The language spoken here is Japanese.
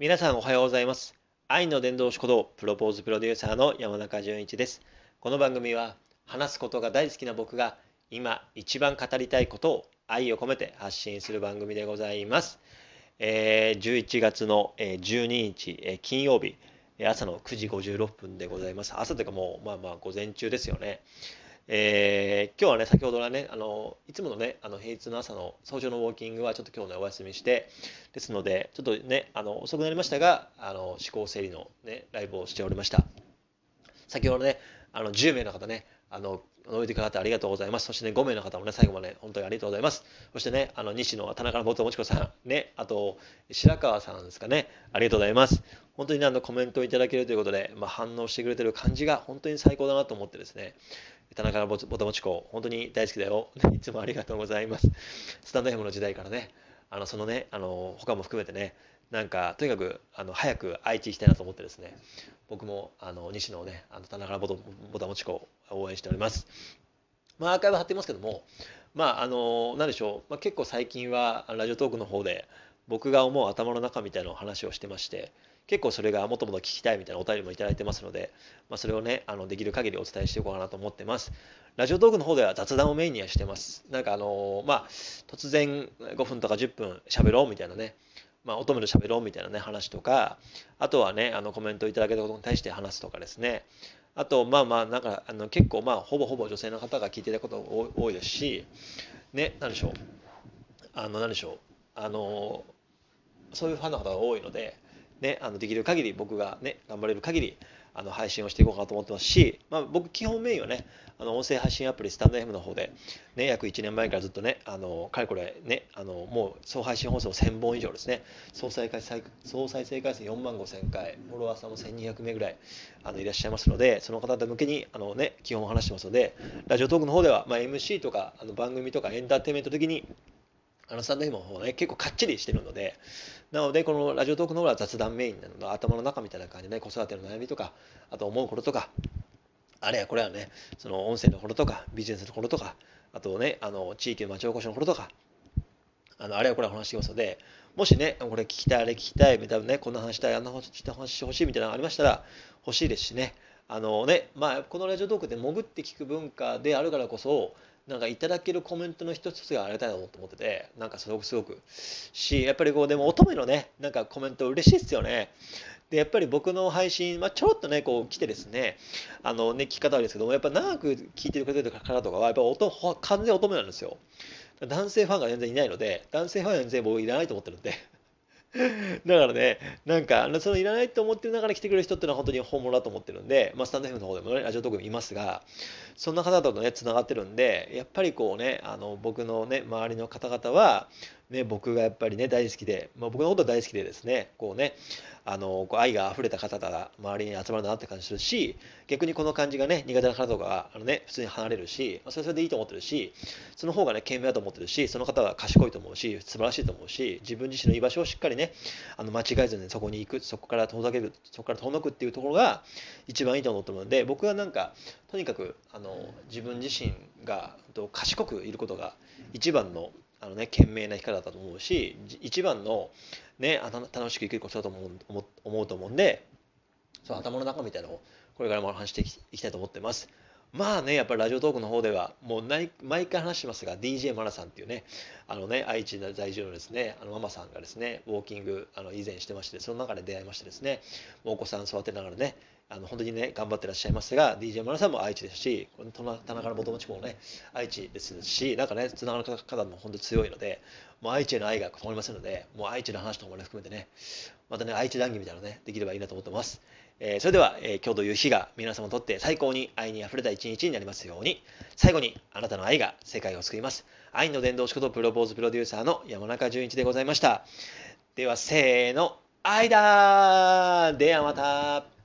皆さんおはようございます。愛の伝道師ことプロポーズプロデューサーの山中淳一です。この番組は話すことが大好きな僕が今一番語りたいことを愛を込めて発信する番組でございます。えー11月の12日、え金曜日、朝の9時56分でございます。朝というかもうまあまあ午前中ですよね。えー今日はね、先ほどはね、あのいつものね、あの平日の朝の早朝のウォーキングはちょっと今日ね、お休みして、ですので、ちょっとね、あの遅くなりましたが、あの思考整理の、ね、ライブをしておりました。先ほどね、あの10名の方ね、あの覗いてくださってありがとうございます。そしてね、5名の方もね、最後まで本当にありがとうございます。そしてね、あの西野田中元もちこさん、ね、あと白川さんですかね、ありがとうございます。本当にね、あのコメントをいただけるということで、まあ、反応してくれてる感じが本当に最高だなと思ってですね、田中元もちこ、本当に大好きだよ。いつもありがとうございます。スタンド FM の時代からね、あのそのね、あの他も含めてね、なんかとにかくあの早く愛知行きたいなと思ってですね、僕もあの西野をね、あの田中ボタモチコを応援しております。まあ、アーカイブ貼ってますけども、まあ、あの、なんでしょう、まあ、結構最近はラジオトークの方で僕が思う頭の中みたいなお話をしてまして、結構それがもともと聞きたいみたいなお便りもいただいてますので、まあ、それをね、あのできる限りお伝えしていこうかなと思ってます。ラジオトークの方では雑談をメインにはしてます。なんかあのまあ、突然5分とか10分喋ろうみたいなね、まあ、乙女と喋ろうみたいなね、話とか、あとはね、あのコメントいただけたことに対して話すとかですね、あと、まあまあ、なんか、あの結構、まあ、ほぼほぼ女性の方が聞いてたことが多多いですし、ね、なんでしょう、あの、なんでしょう、あの、そういうファンの方が多いので、ね、あのできる限り僕がね、頑張れる限り、あの配信をしていこうかと思ってますし、まあ、僕、基本メインはね、あの音声配信アプリ、スタンド FM の方で、ね、約1年前からずっとね、あのかれこれ、ね、あのもう総配信放送1000本以上ですね、総再回総再生回数4万5000回、フォロワーさんも1200名ぐらいあのいらっしゃいますので、その方々向けにあの、ね、基本を話してますので、ラジオトークの方では、まあ、MC とかあの番組とかエンターテインメント的に、あのスタンド FM の方ね、結構かっちりしてるので、なので、このラジオトークの方は雑談メインなので、頭の中みたいな感じでね、子育ての悩みとか、あと思うこととか、あれやこれはね、その音声のこととか、ビジネスのこととか、あとね、あの地域の町おこしのこととか、あのあれやこれは話していますので、もしね、これ聞きたい、あれ聞きたい、多分ね、こんな話したい、あんな話してほしいみたいなのがありましたら、欲しいですしね、あのね、まあ、このラジオトークで潜って聞く文化であるからこそ、なんかいただけるコメントの一つがありがたいなと思ってて、なんかすごくすごくし、やっぱりこう、でも乙女のね、なんかコメント嬉しいですよね。で、やっぱり僕の配信、まあ、ちょろっとね、こう来てですね、あのね、聞き方悪いですけども、やっぱ長く聞いてくれてる方とかは、やっぱ音完全乙女なんですよ。男性ファンが全然いないので、男性ファンは全然僕いらないと思ってるんで。だからね、なんか、そのいらないと思ってる中で来てくれる人っていうのは本当に本物だと思ってるんで、まあ、スタンド FM の方でもね、ラジオトークもいますが、そんな方々とね、つながってるんで、やっぱりこうね、あの僕のね、周りの方々は、ね、僕がやっぱりね、大好きで、まあ、僕のこと大好きでですね、こうね、あのこう愛が溢れた方が周りに集まるなって感じするし、逆にこの感じがね、苦手な方とかあの、ね、普通に離れるし、ま、それそれでいいと思ってるし、その方がね、賢明だと思ってるし、その方は賢いと思うし、素晴らしいと思うし、自分自身の居場所をしっかりね、あの間違えずにそこに行く、そこから遠ざける、そこから遠のくっていうところが一番いいと思ってるので、僕はなんか、とにかくあの自分自身がと賢くいることが一番のあの、ね、賢明な生き方だと思うし、一番の、ね、あの楽しく生きることだと思う思うと思うんで、その頭の中みたいなのをこれからも話していきたいと思ってます。まあね、やっぱりラジオトークの方では、もう毎回話してますが、DJ マナさんっていうね、あのね、愛知在住のですね、あのママさんがですね、ウォーキング、あの以前してまして、その中で出会いましてですね、お子さん育てながらね、あの本当にね、頑張ってらっしゃいますが、DJ マナさんも愛知ですし、この田中の元町もね、愛知ですし、なんかね、つながる方も本当に強いので、もう愛知への愛が止まりませんので、もう愛知の話とかもね、含めてね、またね、愛知談義みたいなのね、できればいいなと思ってます。えーそれでは、えー今日という日が皆様にとって最高に愛にあふれた一日になりますように、最後にあなたの愛が世界を救います。愛の伝道師ことプロポーズプロデューサーの山中淳一でございました。では、せーの、愛だーではまた